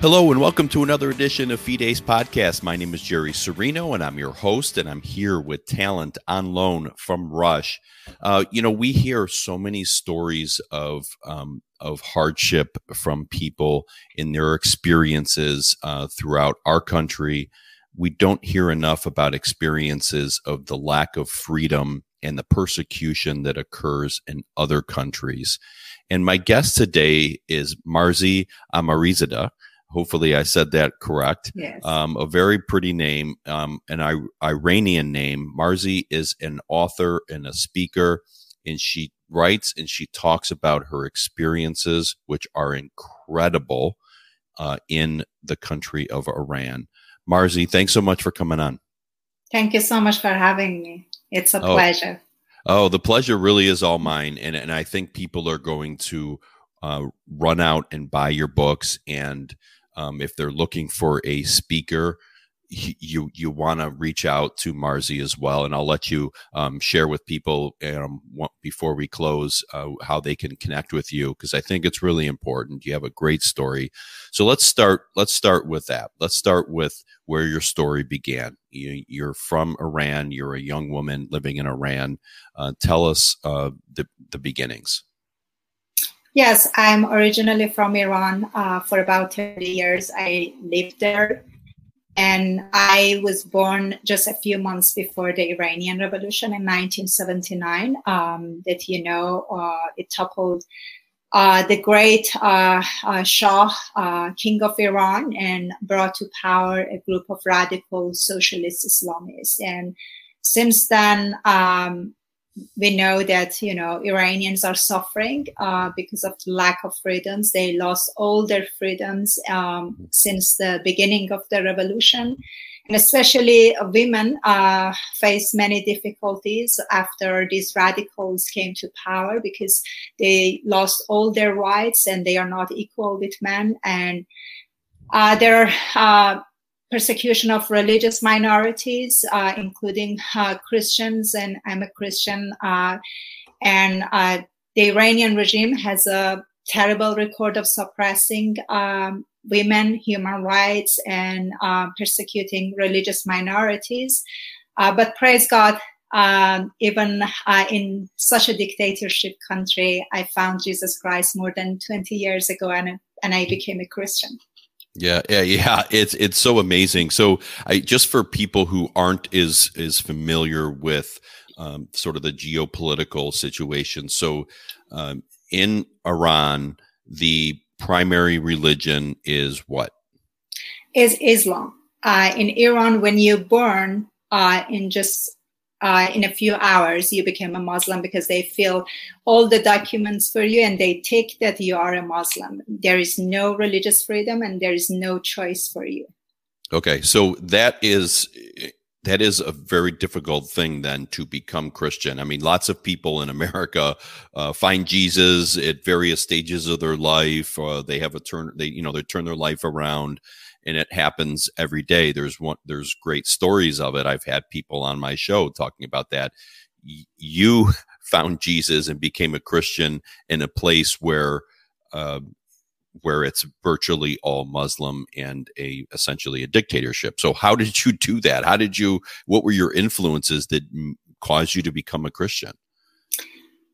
Hello and welcome to another edition of Fides Podcast. My name is Jerry Serino and I'm your host, and I'm here with talent on loan from Rush. Uh, you know, we hear so many stories of um, of hardship from people in their experiences uh, throughout our country. We don't hear enough about experiences of the lack of freedom and the persecution that occurs in other countries. And my guest today is Marzi Amirizadeh. Hopefully, I said that correct. Yes. Um, a very pretty name, um, an I- Iranian name. Marzi is an author and a speaker, and she writes and she talks about her experiences, which are incredible uh, in the country of Iran. Marzi, thanks so much for coming on. Thank you so much for having me. It's a Oh. pleasure. Oh, the pleasure really is all mine, and and I think people are going to uh, run out and buy your books, and um, if they're looking for a speaker, you you want to reach out to Marzi as well, and I'll let you um, share with people um, before we close uh, how they can connect with you because I think it's really important. You have a great story, so let's start. Let's start with that. Let's start with where your story began. You, you're from Iran. You're a young woman living in Iran. Uh, tell us uh, the the beginnings. Yes, I'm originally from Iran. Uh, for about 30 years, I lived there. And I was born just a few months before the Iranian Revolution in 1979. Um, that you know, uh, it toppled uh, the great uh, uh, Shah, uh, king of Iran, and brought to power a group of radical socialist Islamists. And since then, um, we know that you know Iranians are suffering uh, because of lack of freedoms. They lost all their freedoms um, since the beginning of the revolution, and especially women uh, face many difficulties after these radicals came to power because they lost all their rights and they are not equal with men. And uh, there are uh, persecution of religious minorities, uh, including uh, Christians, and I'm a Christian. Uh, and uh, the Iranian regime has a terrible record of suppressing um, women, human rights, and uh, persecuting religious minorities. Uh, but praise God, um, even in such a dictatorship country, I found Jesus Christ more than 20 years ago, and, and I became a Christian. Yeah, yeah, yeah. It's it's so amazing. So, I just for people who aren't is is familiar with um, sort of the geopolitical situation. So, um, in Iran, the primary religion is what? Is Islam. Uh, in Iran, when you're born, uh, in just uh, in a few hours you become a Muslim because they fill all the documents for you and they take that you are a Muslim. There is no religious freedom and there is no choice for you. Okay, so that is that is a very difficult thing then to become Christian. I mean, lots of people in America uh, find Jesus at various stages of their life. Uh, they have a turn, they you know they turn their life around and it happens every day. There's one, there's great stories of it. I've had people on my show talking about that. Y- you found Jesus and became a Christian in a place where, uh, where it's virtually all Muslim and a essentially a dictatorship. So how did you do that? How did you? What were your influences that caused you to become a Christian?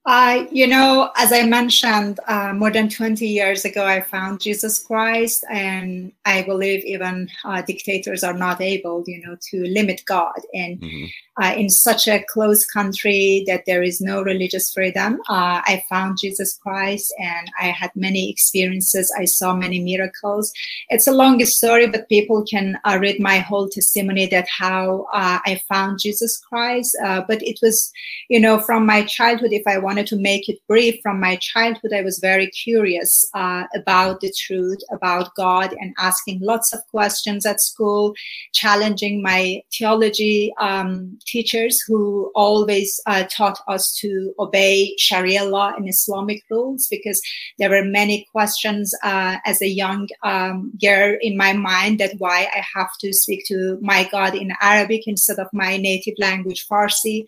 Uh, you know, as I mentioned, uh, more than 20 years ago, I found Jesus Christ, and I believe even uh, dictators are not able, you know, to limit God. And Mhm. uh, in such a closed country that there is no religious freedom, uh, I found Jesus Christ, and I had many experiences. I saw many miracles. It's a long story, but people can uh, read my whole testimony that how uh, I found Jesus Christ. Uh, but it was, you know, from my childhood. If I wanted to make it brief, from my childhood, I was very curious uh, about the truth, about God, and asking lots of questions at school, challenging my theology um, teachers who always uh, taught us to obey Sharia law and Islamic rules because there were many questions uh, as a young um, girl in my mind that why I have to speak to my God in Arabic instead of my native language Farsi.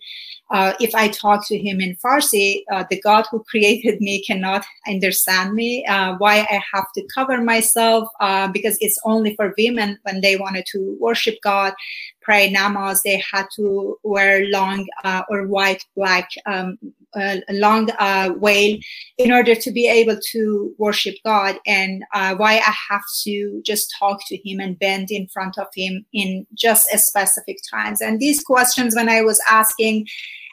Uh, if I talk to him in Farsi, uh, the God who created me cannot understand me. Uh, why I have to cover myself uh, because it's only for women when they wanted to worship God, pray namaz, they had to wear long uh, or white, black, um, uh, long veil in order to be able to worship God, and why I have to just talk to Him and bend in front of Him in just a specific times. And these questions, when I was asking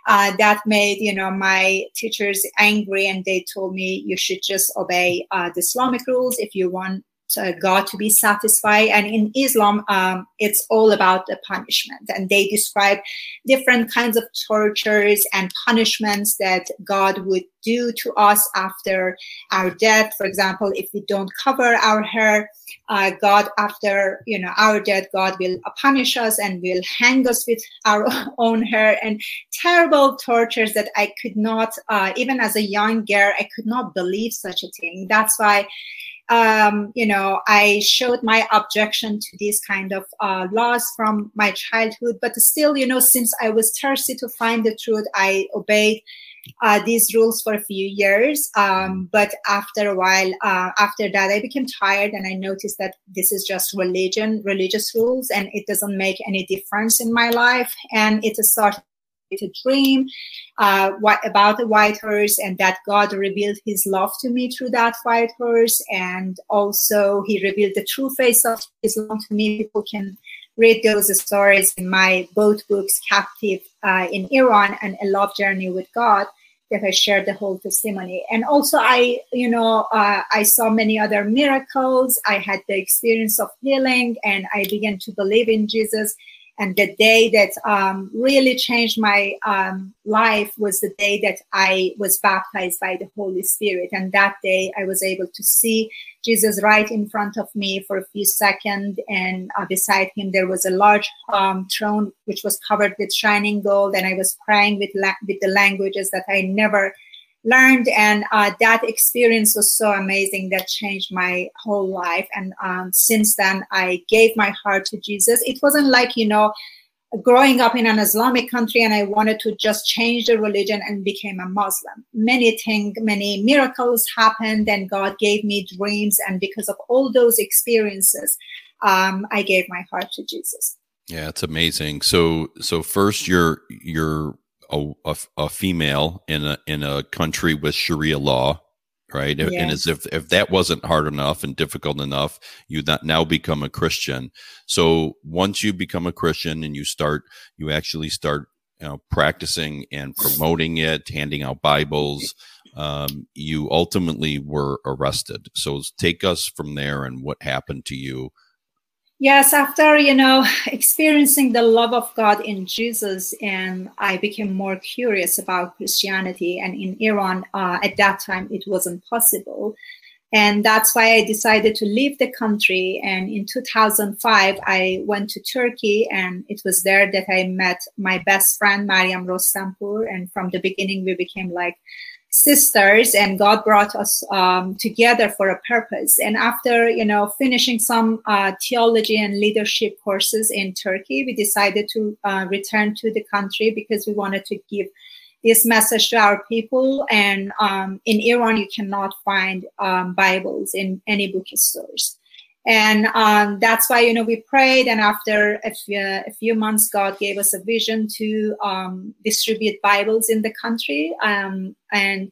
uh, that made you know my teachers angry and they told me you should just obey uh, the islamic rules if you want uh, God to be satisfied. And in Islam, um, it's all about the punishment. And they describe different kinds of tortures and punishments that God would do to us after our death. For example, if we don't cover our hair, uh, God, after you know our death, God will punish us and will hang us with our own hair and terrible tortures that I could not, uh, even as a young girl, I could not believe such a thing. That's why um, you know, I showed my objection to these kind of uh, laws from my childhood. But still, you know, since I was thirsty to find the truth, I obeyed uh, these rules for a few years. Um, but after a while, uh, after that, I became tired and I noticed that this is just religion, religious rules, and it doesn't make any difference in my life. And it started a dream uh, about the white horse and that God revealed his love to me through that white horse. And also he revealed the true face of Islam to me. People can read those stories in my both books, Captive uh, in Iran and A Love Journey with God that I shared the whole testimony. And also I, you know, uh, I saw many other miracles. I had the experience of healing and I began to believe in Jesus and the day that um, really changed my um, life was the day that I was baptized by the Holy Spirit. And that day I was able to see Jesus right in front of me for a few seconds. And uh, beside him, there was a large um, throne which was covered with shining gold. And I was praying with, la- with the languages that I never learned and uh, that experience was so amazing that changed my whole life. And um, since then i gave my heart to jesus. It wasn't like you know growing up in an islamic country and i wanted to just change the religion and became a muslim. Many things many miracles happened and god gave me dreams. And because of all those experiences um, i gave my heart to jesus. Yeah it's amazing. So so first you're you're a, a, a, female in a in a country with Sharia law, right? Yes. And as if if that wasn't hard enough and difficult enough, you now become a Christian. So once you become a Christian and you start, you actually start you know, practicing and promoting it, handing out Bibles. Um, you ultimately were arrested. So take us from there and what happened to you Yes, after, you know, experiencing the love of God in Jesus, and I became more curious about Christianity. And in Iran, uh, at that time, it wasn't possible. And that's why I decided to leave the country. And in 2005, I went to Turkey, and it was there that I met my best friend, Mariam Rostampour. And from the beginning, we became like sisters and god brought us um, together for a purpose. And after you know finishing some uh, theology and leadership courses in turkey we decided to uh, return to the country because we wanted to give this message to our people. And um, in iran you cannot find um, bibles in any bookstores and um, that's why you know we prayed and after a few, a few months god gave us a vision to um, distribute bibles in the country um, and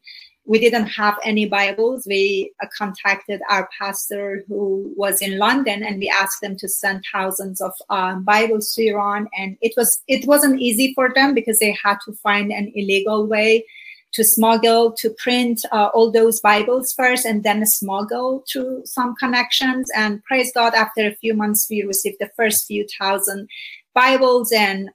we didn't have any bibles. We uh, contacted our pastor who was in london and we asked them to send thousands of um, bibles to iran and it was it wasn't easy for them because they had to find an illegal way to smuggle, to print uh, all those Bibles first and then smuggle through some connections. And praise God, after a few months, we received the first few thousand Bibles and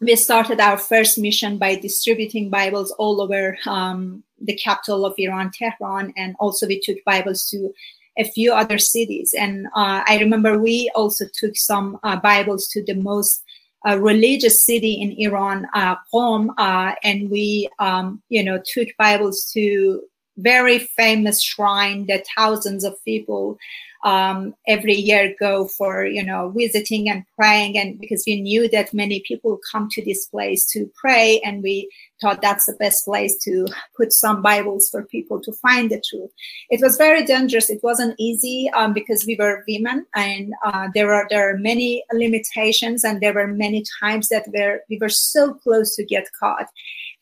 we started our first mission by distributing Bibles all over um, the capital of Iran, Tehran, and also we took Bibles to a few other cities. And uh, I remember we also took some uh, Bibles to the most a religious city in Iran, uh, Qom, uh, and we, um, you know, took Bibles to very famous shrine that thousands of people um, every year go for you know visiting and praying. And because we knew that many people come to this place to pray and we thought that's the best place to put some bibles for people to find the truth. It was very dangerous. It wasn't easy um, because we were women and uh, there are there are many limitations and there were many times that were, we were so close to get caught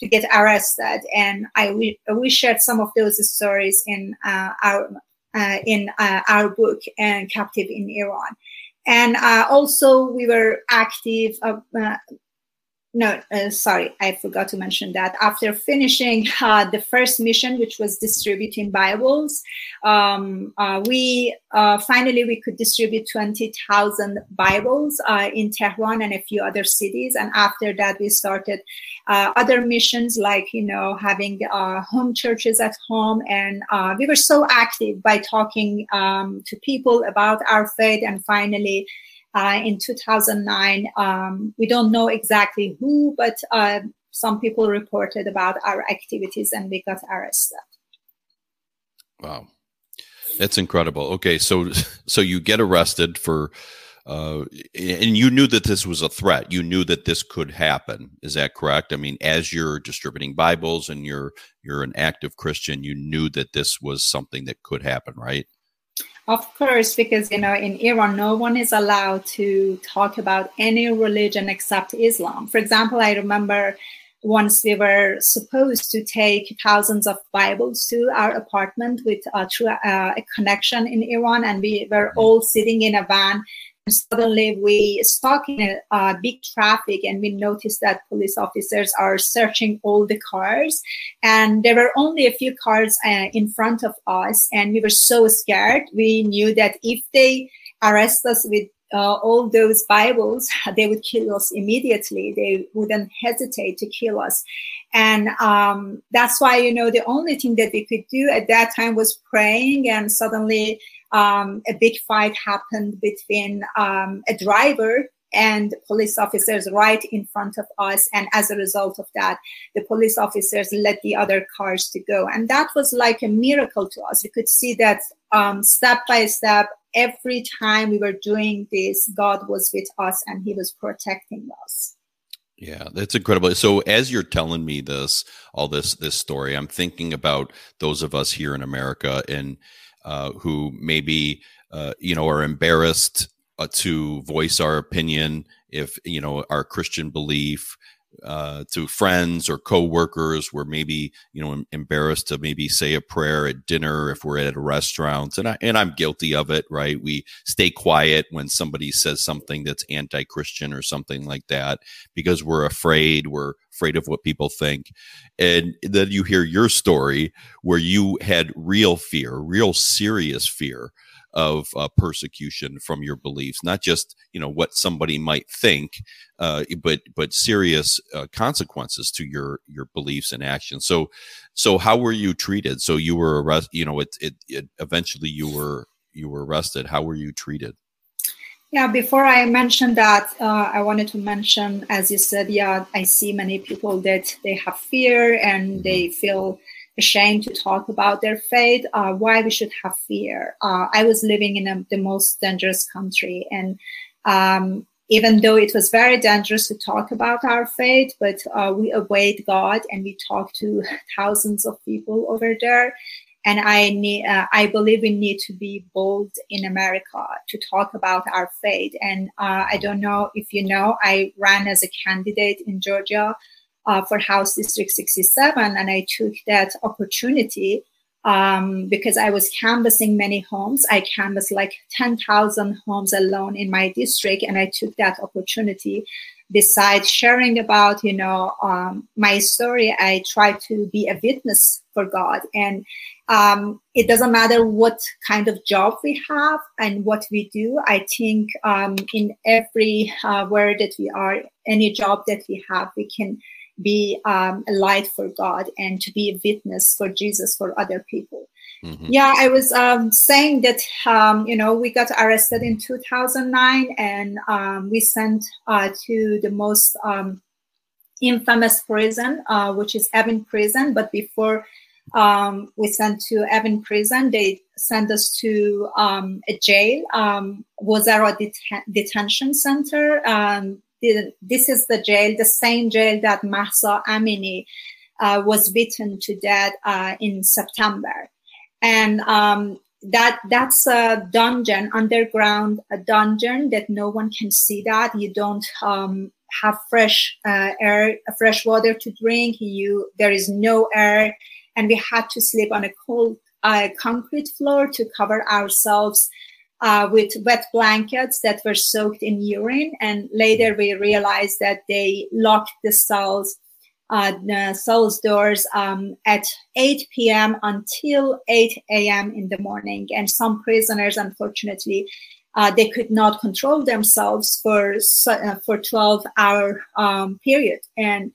to get arrested and i we, we shared some of those stories in uh, our uh, in uh, our book and captive in Iran. And uh, also we were active no, uh, sorry, I forgot to mention that. After finishing uh, the first mission, which was distributing Bibles, um, uh, we uh, finally we could distribute twenty thousand Bibles uh, in Tehran and a few other cities. And after that, we started uh, other missions like you know having home churches at home, and we were so active by talking um, to people about our faith. And finally, uh, in 2009. Um, we don't know exactly who, but uh, some people reported about our activities and we got arrested. Wow. That's incredible. Okay, so so you get arrested for uh, and you knew that this was a threat. You knew that this could happen. Is that correct? I mean, as you're distributing Bibles and you're you're an active Christian, you knew that this was something that could happen, right? Of course, because you know, in Iran, no one is allowed to talk about any religion except Islam. For example, I remember once we were supposed to take thousands of Bibles to our apartment with uh, a connection in Iran, and we were all sitting in a van suddenly we stuck in a uh, big traffic and we noticed that police officers are searching all the cars and there were only a few cars uh, in front of us and we were so scared we knew that if they arrest us with uh, all those Bibles, they would kill us immediately. They wouldn't hesitate to kill us. And um, that's why, you know, the only thing that we could do at that time was praying. And suddenly um, a big fight happened between um, a driver and police officers right in front of us. And as a result of that, the police officers let the other cars to go. And that was like a miracle to us. We could see that um, step by step, every time we were doing this, God was with us and he was protecting us. Yeah, that's incredible. So as you're telling me this, all this this story, I'm thinking about those of us here in America and uh, who maybe uh, you know are embarrassed uh, to voice our opinion if you know our Christian belief uh, to friends or co-workers we're maybe you know embarrassed to maybe say a prayer at dinner if we're at a restaurant and I and I'm guilty of it right? We stay quiet when somebody says something that's anti-christian or something like that because we're afraid we're afraid of what people think and then you hear your story where you had real fear real serious fear of uh, persecution from your beliefs, not just you know what somebody might think, uh, but but serious uh, consequences to your your beliefs and actions. So so how were you treated? So you were arrested. You know, it, it, it eventually you were you were arrested. How were you treated? Yeah, before I mentioned that, uh, I wanted to mention, as you said, yeah, I see many people that they have fear and mm-hmm. they feel ashamed to talk about their faith, uh, why we should have fear. Uh, I was living in a, the most dangerous country, and um, even though it was very dangerous to talk about our faith, but uh, we obeyed God and we talked to thousands of people over there. And I need, uh, I believe we need to be bold in America to talk about our faith. And uh, I don't know if you know, I ran as a candidate in Georgia uh, for House District 67, and I took that opportunity um, because I was canvassing many homes. I canvassed like 10,000 homes alone in my district, and I took that opportunity. Besides sharing about, you know, um, my story, I try to be a witness for God, and um, it doesn't matter what kind of job we have and what we do. I think um, in every uh, where that we are, any job that we have, we can be um, a light for God and to be a witness for Jesus for other people. Mm-hmm. Yeah, I was um, saying that, um, you know, we got arrested in 2009 and um, we sent uh, to the most um, infamous prison, uh, which is Evin Prison. But before um, we sent to Evin prison. They sent us to um, a jail, um, Vozara Det- Detention Center. This is the jail, the same jail that Mahsa Amini uh, was beaten to death uh, in September. And um, that that's a dungeon, underground a dungeon that no one can see that. You don't um, have fresh uh, air, fresh water to drink. You there is no air and we had to sleep on a cold uh, concrete floor to cover ourselves uh, with wet blankets that were soaked in urine. And later we realized that they locked the cells, uh, the cells doors um, at 8 p.m. until 8 a.m. in the morning. And some prisoners, unfortunately, uh, they could not control themselves for uh, for 12 hour um, period and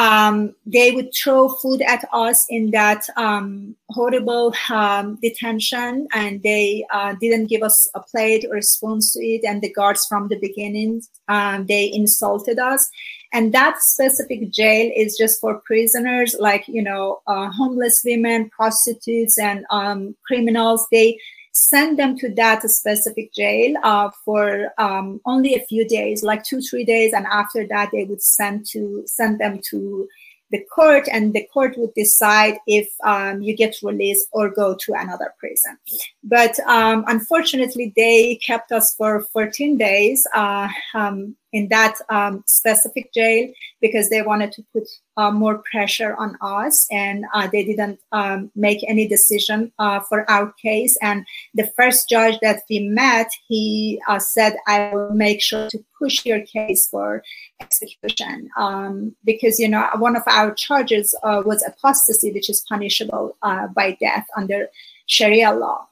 um, they would throw food at us in that um, horrible um, detention, and they uh, didn't give us a plate or a spoon to eat. And the guards from the beginning um, they insulted us. And that specific jail is just for prisoners, like you know, uh, homeless women, prostitutes, and um, criminals. They send them to that specific jail uh, for um, only a few days, like two, three days, and after that they would send to send them to the court, and the court would decide if um, you get released or go to another prison. But um, unfortunately, they kept us for 14 days. Uh, um, in that um, specific jail because they wanted to put uh, more pressure on us and uh, they didn't um, make any decision uh, for our case. And the first judge that we met he uh, said i will make sure to push your case for execution um, because you know one of our charges uh, was apostasy which is punishable uh, by death under sharia law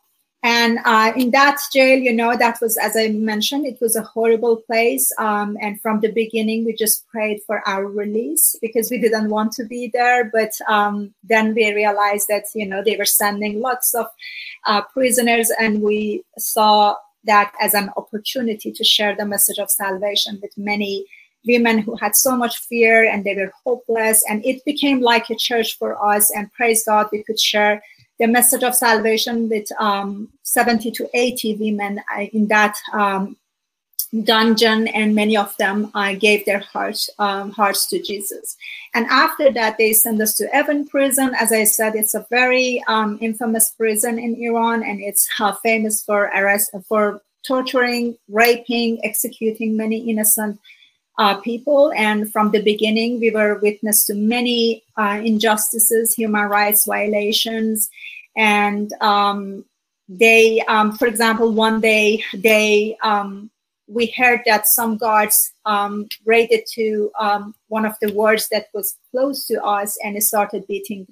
and uh, in that jail, you know, that was, as I mentioned, it was a horrible place. Um, and from the beginning, we just prayed for our release because we didn't want to be there. But um, then we realized that, you know, they were sending lots of uh, prisoners, and we saw that as an opportunity to share the message of salvation with many women who had so much fear and they were hopeless. And it became like a church for us. And praise God, we could share the message of salvation with um, 70 to 80 women in that um, dungeon, and many of them uh, gave their hearts um, hearts to Jesus. And after that, they sent us to Evin prison. As I said, it's a very um, infamous prison in Iran, and it's uh, famous for arrest for torturing, raping, executing many innocent uh, people. And from the beginning, we were witness to many uh, injustices, human rights violations, and um, they, um, for example, one day they um, we heard that some guards um, raided to um, one of the wards that was close to us and started beating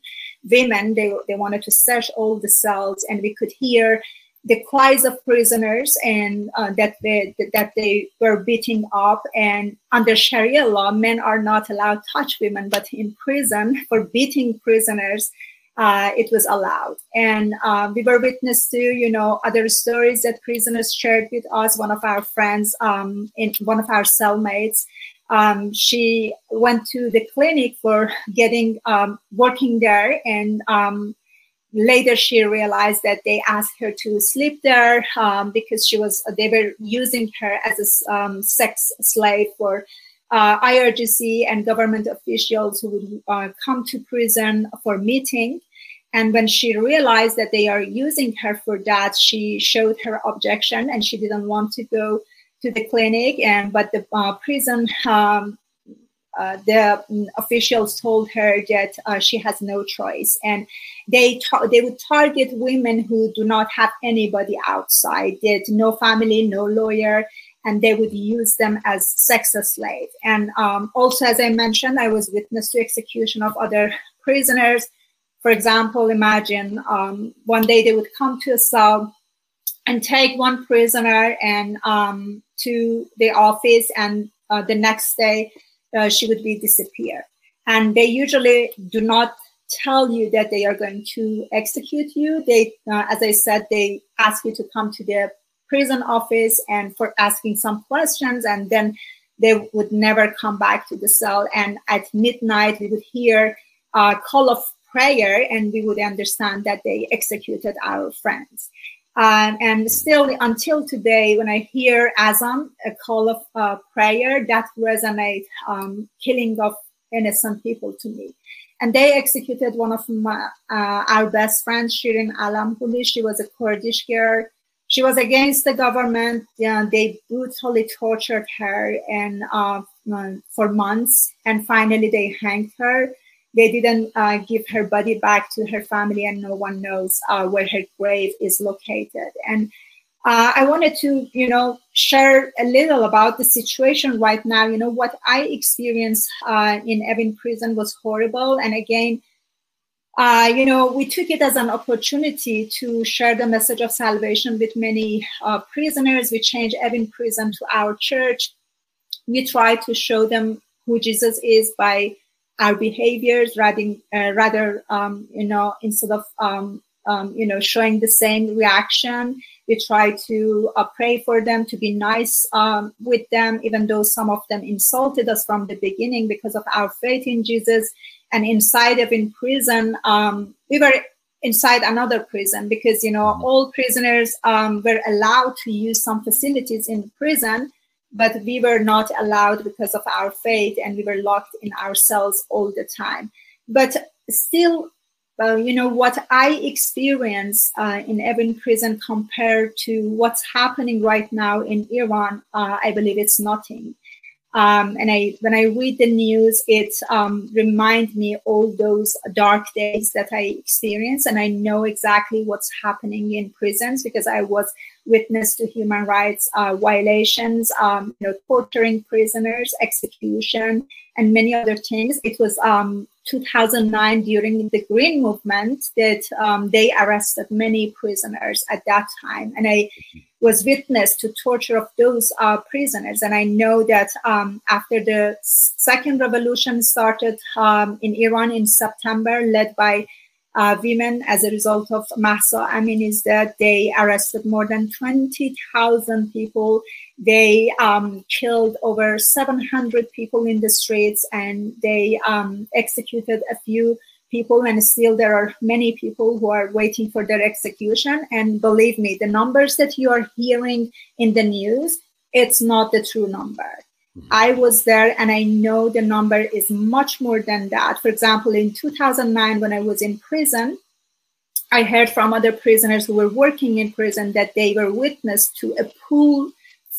women. They they wanted to search all the cells, and we could hear the cries of prisoners and uh, that they that they were beating up. And under sharia law men are not allowed to touch women but in prison for beating prisoners uh, it was allowed. And uh, we were witness to you know other stories that prisoners shared with us. One of our friends um, in one of our cellmates um, she went to the clinic for getting um, working there. And um, later she realized that they asked her to sleep there um, because she was they were using her as a um, sex slave for uh, IRGC and government officials who would uh, come to prison for meeting. And when she realized that they are using her for that, she showed her objection and she didn't want to go to the clinic. And but the uh, prison um, uh, the mm, officials told her that uh, she has no choice, and they they would target women who do not have anybody outside, that no family, no lawyer, and they would use them as sex slaves. And um, also, as I mentioned, I was witness to execution of other prisoners. For example, imagine um, one day they would come to a cell and take one prisoner and um, to the office, and uh, the next day uh, she would be disappear. And they usually do not tell you that they are going to execute you. They, uh, as I said, they ask you to come to the prison office and for asking some questions, and then they would never come back to the cell. And at midnight, we would hear a call of prayer and we would understand that they executed our friends. Um, and still, until today, when I hear Azan, a call of uh, prayer, that resonates um, killing of innocent people to me. And they executed one of my, uh, our best friends, Shirin Alam Hooli. She was a Kurdish girl. She was against the government. Yeah, they brutally tortured her and uh, for months, and finally they hanged her they didn't uh, give her body back to her family, and no one knows uh, where her grave is located. And uh, I wanted to, you know, share a little about the situation right now. You know, what I experienced uh, in Evin prison was horrible, and again. Uh, you know, we took it as an opportunity to share the message of salvation with many uh, prisoners. We changed Evin prison to our church. We tried to show them who Jesus is by our behaviors rather, uh, rather um, you know, instead of, um, um, you know, showing the same reaction, we try to uh, pray for them, to be nice um, with them, even though some of them insulted us from the beginning because of our faith in Jesus. And inside of in prison, um, we were inside another prison because you know mm-hmm. all prisoners um, were allowed to use some facilities in prison but we were not allowed because of our faith and we were locked in our cells all the time. But still uh, you know what i experience uh, in Evin prison compared to what's happening right now in iran uh, i believe it's nothing um, and I, when I read the news, it um, reminds me all those dark days that I experienced, and I know exactly what's happening in prisons because I was witness to human rights uh, violations, um, you know, torturing prisoners, execution, and many other things. It was um, 2009 during the Green Movement that um, they arrested many prisoners at that time, and I was witness to torture of those uh, prisoners. And I know that um, after the second revolution started um, in Iran in September, led by uh, women as a result of Mahsa Amini's death, they arrested more than 20,000 people. They um, killed over 700 people in the streets and they um, executed a few people and still there are many people who are waiting for their execution. And believe me the numbers that you are hearing in the news it's not the true number. Mm-hmm. i was there and i know the number is much more than that. For example in 2009 when i was in prison i heard from other prisoners who were working in prison that they were witness to a pool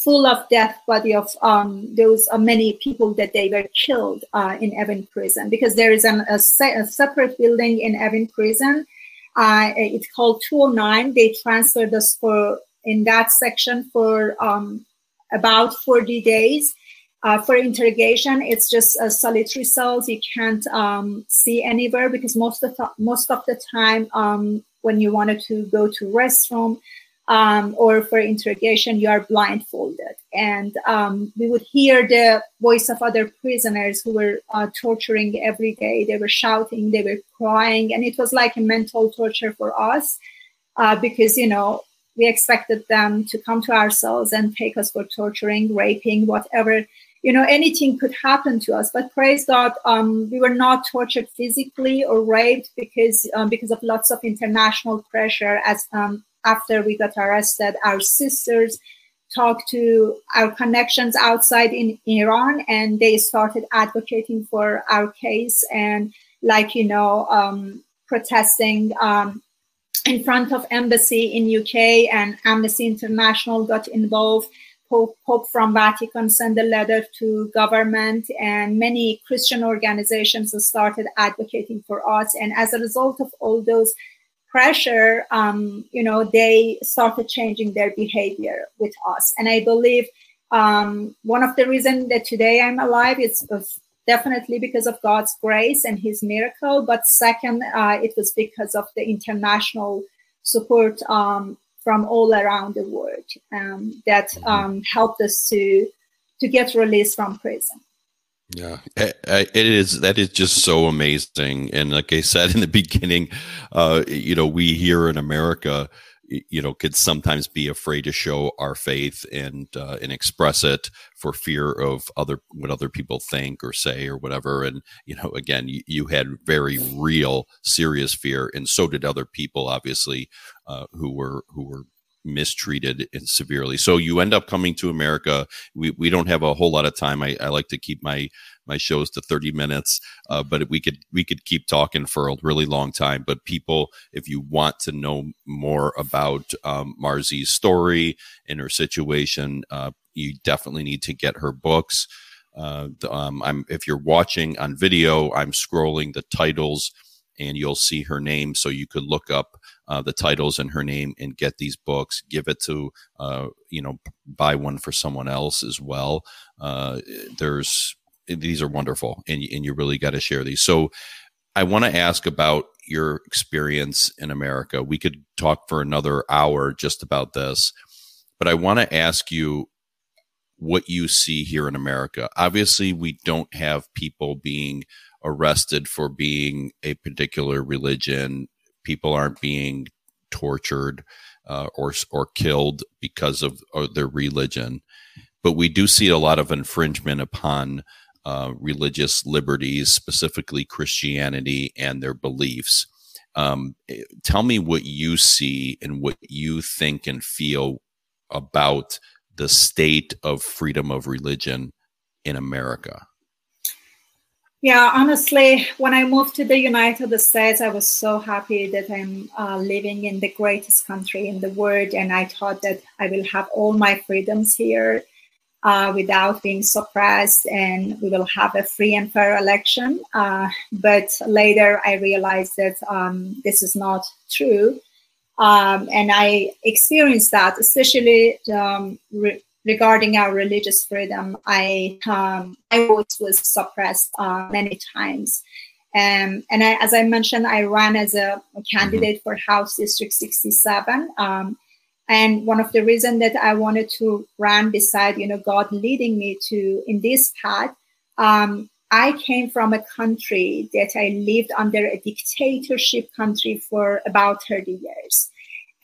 full of death body of um, those uh, many people that they were killed uh, in Evin prison because there is an, a, se- a, separate building in Evin prison. Uh, it's called 209. They transferred us for in that section for um, about 40 days. Uh, for interrogation, it's just a solitary cells. You can't um, see anywhere because most of the, most of the time, um, when you wanted to go to restroom, um, or for interrogation, you are blindfolded. And um, we would hear the voice of other prisoners who were uh, torturing every day. They were shouting, they were crying, and it was like a mental torture for us uh, because, you know, we expected them to come to our cells and take us for torturing, raping, whatever. You know, anything could happen to us. But praise God, um, we were not tortured physically or raped because um, because of lots of international pressure as um, after we got arrested, our sisters talked to our connections outside in Iran and they started advocating for our case and like, you know, um, protesting um, in front of embassy in UK and Amnesty International got involved. Pope, Pope from Vatican sent a letter to government and many Christian organizations started advocating for us. And as a result of all those pressure, um, you know, they started changing their behavior with us. And I believe um, one of the reasons that today I'm alive is definitely because of God's grace and His miracle. But second, uh, it was because of the international support um, from all around the world um, that mm-hmm. um, helped us to to get released from prison. Yeah, it is. That is just so amazing. And like I said in the beginning, uh, you know, we here in America, you know could sometimes be afraid to show our faith and uh, and express it for fear of other what other people think or say or whatever and you know again you, you had very real serious fear and so did other people obviously uh, who were who were mistreated and severely. So you end up coming to America. We, we don't have a whole lot of time. I, I like to keep my my shows to 30 minutes, uh, but we could we could keep talking for a really long time. But people, if you want to know more about um, Marzi's story and her situation, uh, you definitely need to get her books. Uh, um, I'm if you're watching on video, I'm scrolling the titles and you'll see her name. So you could look up uh, the titles and her name and get these books. Give it to uh, you know, buy one for someone else as well. Uh, there's these are wonderful, and and you really got to share these. So I want to ask about your experience in America. We could talk for another hour just about this, but I want to ask you what you see here in America. Obviously, we don't have people being arrested for being a particular religion. People aren't being tortured uh, or or killed because of, of, their religion, but we do see a lot of infringement upon uh, religious liberties, specifically Christianity and their beliefs. Um, eh, tell me what you see and what you think and feel about the state of freedom of religion in America. Yeah, honestly, when I moved to the United States, I was so happy that I'm uh, living in the greatest country in the world. And I thought that I will have all my freedoms here uh, without being suppressed and we will have a free and fair election. Uh, but later I realized that um, this is not true. Um, and I experienced that, especially um, re- regarding our religious freedom, I um, my voice was suppressed uh, many times. Um, and I, as I mentioned, I ran as a, a candidate mm-hmm. for House District 67. Um, and one of the reasons that I wanted to run beside, you know, God leading me to in this path, um, I came from a country that I lived under a dictatorship country for about 30 years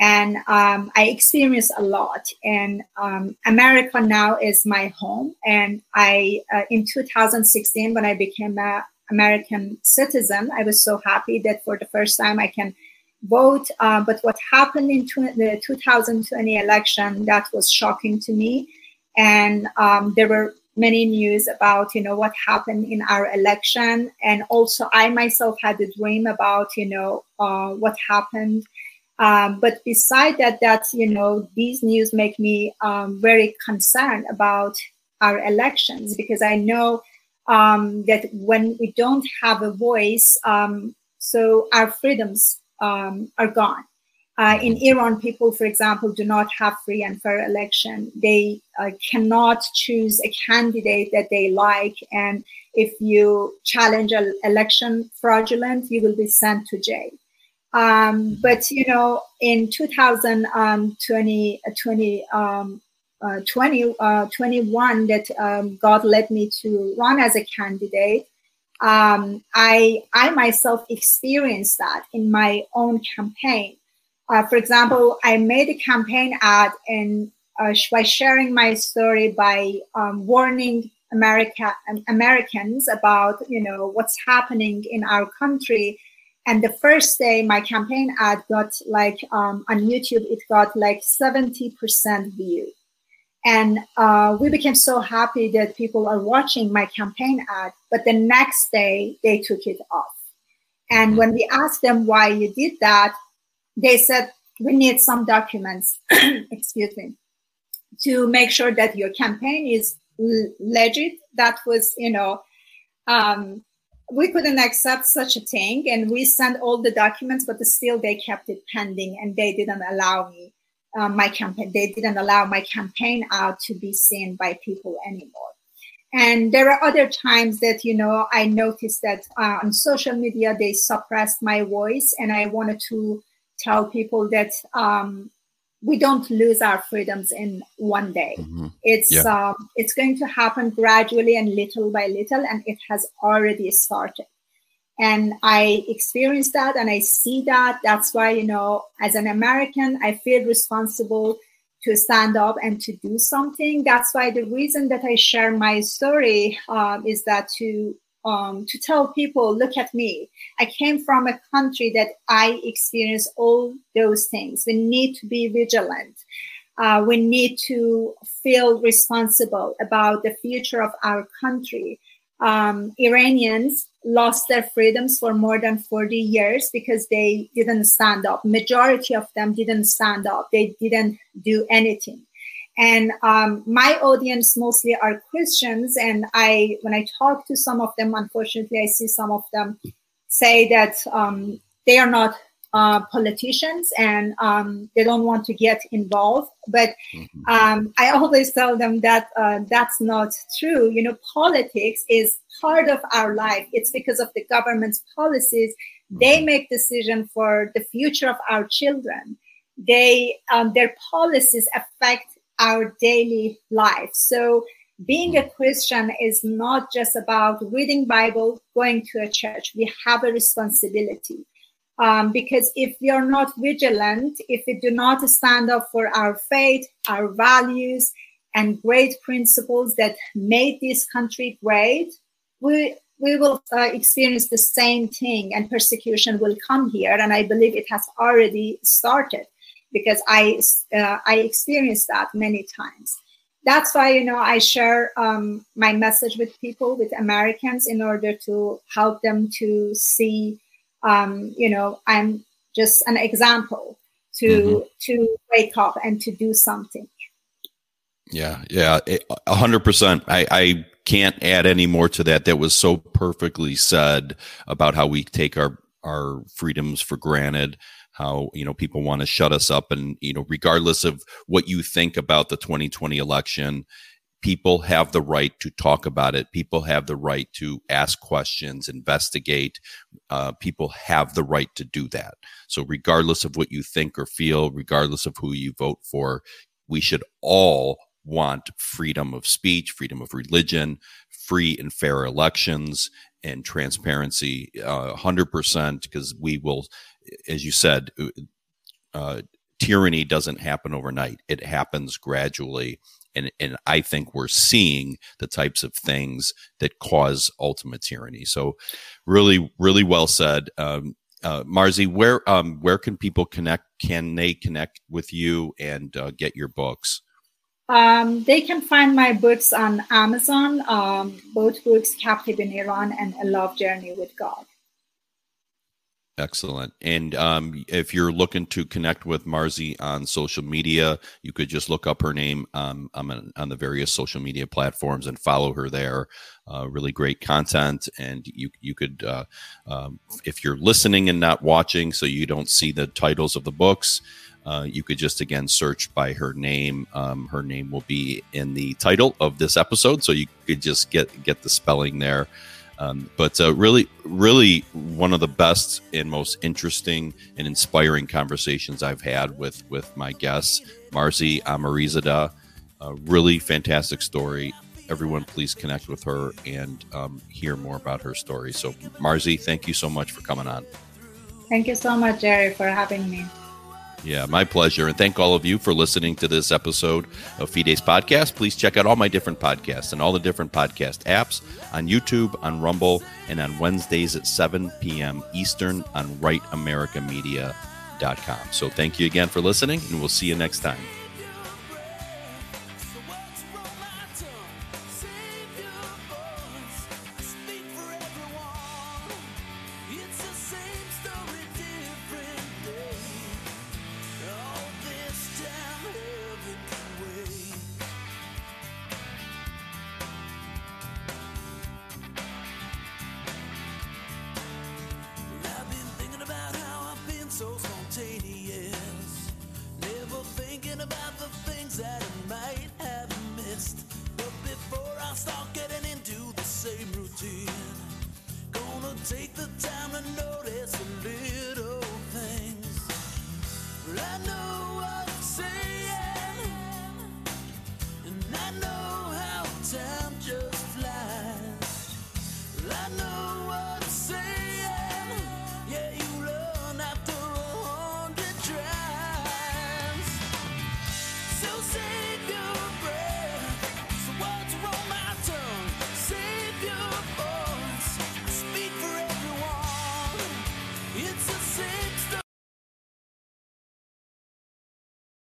and um, I experienced a lot. And um, America now is my home. And I, uh, in 2016, when I became an American citizen, I was so happy that for the first time I can vote. Uh, but what happened in tw- the 2020 election that was shocking to me, and um, there were many news about you know what happened in our election, and also I myself had a dream about you know uh, what happened um, but beside that, that you know, these news make me um, very concerned about our elections because I know um, that when we don't have a voice, um, so our freedoms um, are gone. Uh, in Iran, people, for example, do not have free and fair election. They uh, cannot choose a candidate that they like, and if you challenge an election fraudulent, you will be sent to jail. Um, but you know, in 2020, um, 20, um, uh, 20, uh, 21, that um, God led me to run as a candidate. Um, I I myself experienced that in my own campaign. Uh, for example, I made a campaign ad and uh, by sharing my story by um, warning America Americans about you know what's happening in our country and the first day, my campaign ad got like um, on YouTube, it got like 70% view. And uh, we became so happy that people are watching my campaign ad. But the next day, they took it off. And when we asked them why you did that, they said, we need some documents, excuse me, to make sure that your campaign is legit. That was, you know, um, we couldn't accept such a thing and we sent all the documents but still they kept it pending and they didn't allow me um, my campaign they didn't allow my campaign out to be seen by people anymore. And there are other times that you know i noticed that uh, on social media they suppressed my voice and i wanted to tell people that um, we don't lose our freedoms in one day. Mm-hmm. It's yeah. um, it's going to happen gradually and little by little, and it has already started. and I experience that and I see that. That's why, you know, as an American, I feel responsible to stand up and to do something. That's why the reason that I share my story um, is that to um, to tell people, look at me. I came from a country that I experienced all those things. We need to be vigilant. Uh, we need to feel responsible about the future of our country. Um, Iranians lost their freedoms for more than 40 years because they didn't stand up. Majority of them didn't stand up. They didn't do anything. And um, my audience mostly are Christians. And I, when I talk to some of them, unfortunately, I see some of them say that um, they are not uh, politicians and um, they don't want to get involved. But mm-hmm. um, I always tell them that uh, that's not true. You know, politics is part of our life. It's because of the government's policies. They mm-hmm. make decision for the future of our children. They um, their policies affect our daily life. So being a Christian is not just about reading Bible, going to a church. We have a responsibility. Um, because if we are not vigilant, if we do not stand up for our faith, our values, and great principles that made this country great, we we will uh, experience the same thing, and persecution will come here. And I believe it has already started because I uh, I experienced that many times. That's why you know I share um, my message with people, with Americans, in order to help them to see um, you know, I'm just an example to mm-hmm. to wake up and to do something. Yeah, yeah, a hundred percent. I, I can't add any more to that. That was so perfectly said about how we take our our freedoms for granted how you know people want to shut us up and you know regardless of what you think about the 2020 election people have the right to talk about it. People have the right to ask questions, investigate. Uh, people have the right to do that. So, regardless of what you think or feel, regardless of who you vote for, we should all want freedom of speech, freedom of religion, free and fair elections, and transparency. Uh, 100%, because we will, as you said, uh, tyranny doesn't happen overnight. It happens gradually and and I think we're seeing the types of things that cause ultimate tyranny. So, really, really well said, um, uh, Marzi. Where um, where can people connect? Can they connect with you and uh, get your books? Um, they can find my books on Amazon. Um, both books, "Captive in Iran" and "A Love Journey with God." Excellent. And um, if you're looking to connect with Marzi on social media, you could just look up her name um, on, on the various social media platforms and follow her there. Uh, really great content, and you you could uh, um, if you're listening and not watching, so you don't see the titles of the books. Uh, you could just again search by her name. Um, her name will be in the title of this episode, so you could just get get the spelling there. Um, but uh, really, really one of the best and most interesting and inspiring conversations I've had with with my guests, Marzi Amirizadeh. A really fantastic story. Everyone, please connect with her and um, hear more about her story. So, Marzi, thank you so much for coming on. Thank you so much, Jerry, for having me. Yeah, my pleasure. And thank all of you for listening to this episode of Fides Podcast. Please check out all my different podcasts and all the different podcast apps on YouTube, on Rumble, and on Wednesdays at 7 p.m. Eastern on rightamericamedia.com. So thank you again for listening, and we'll see you next time.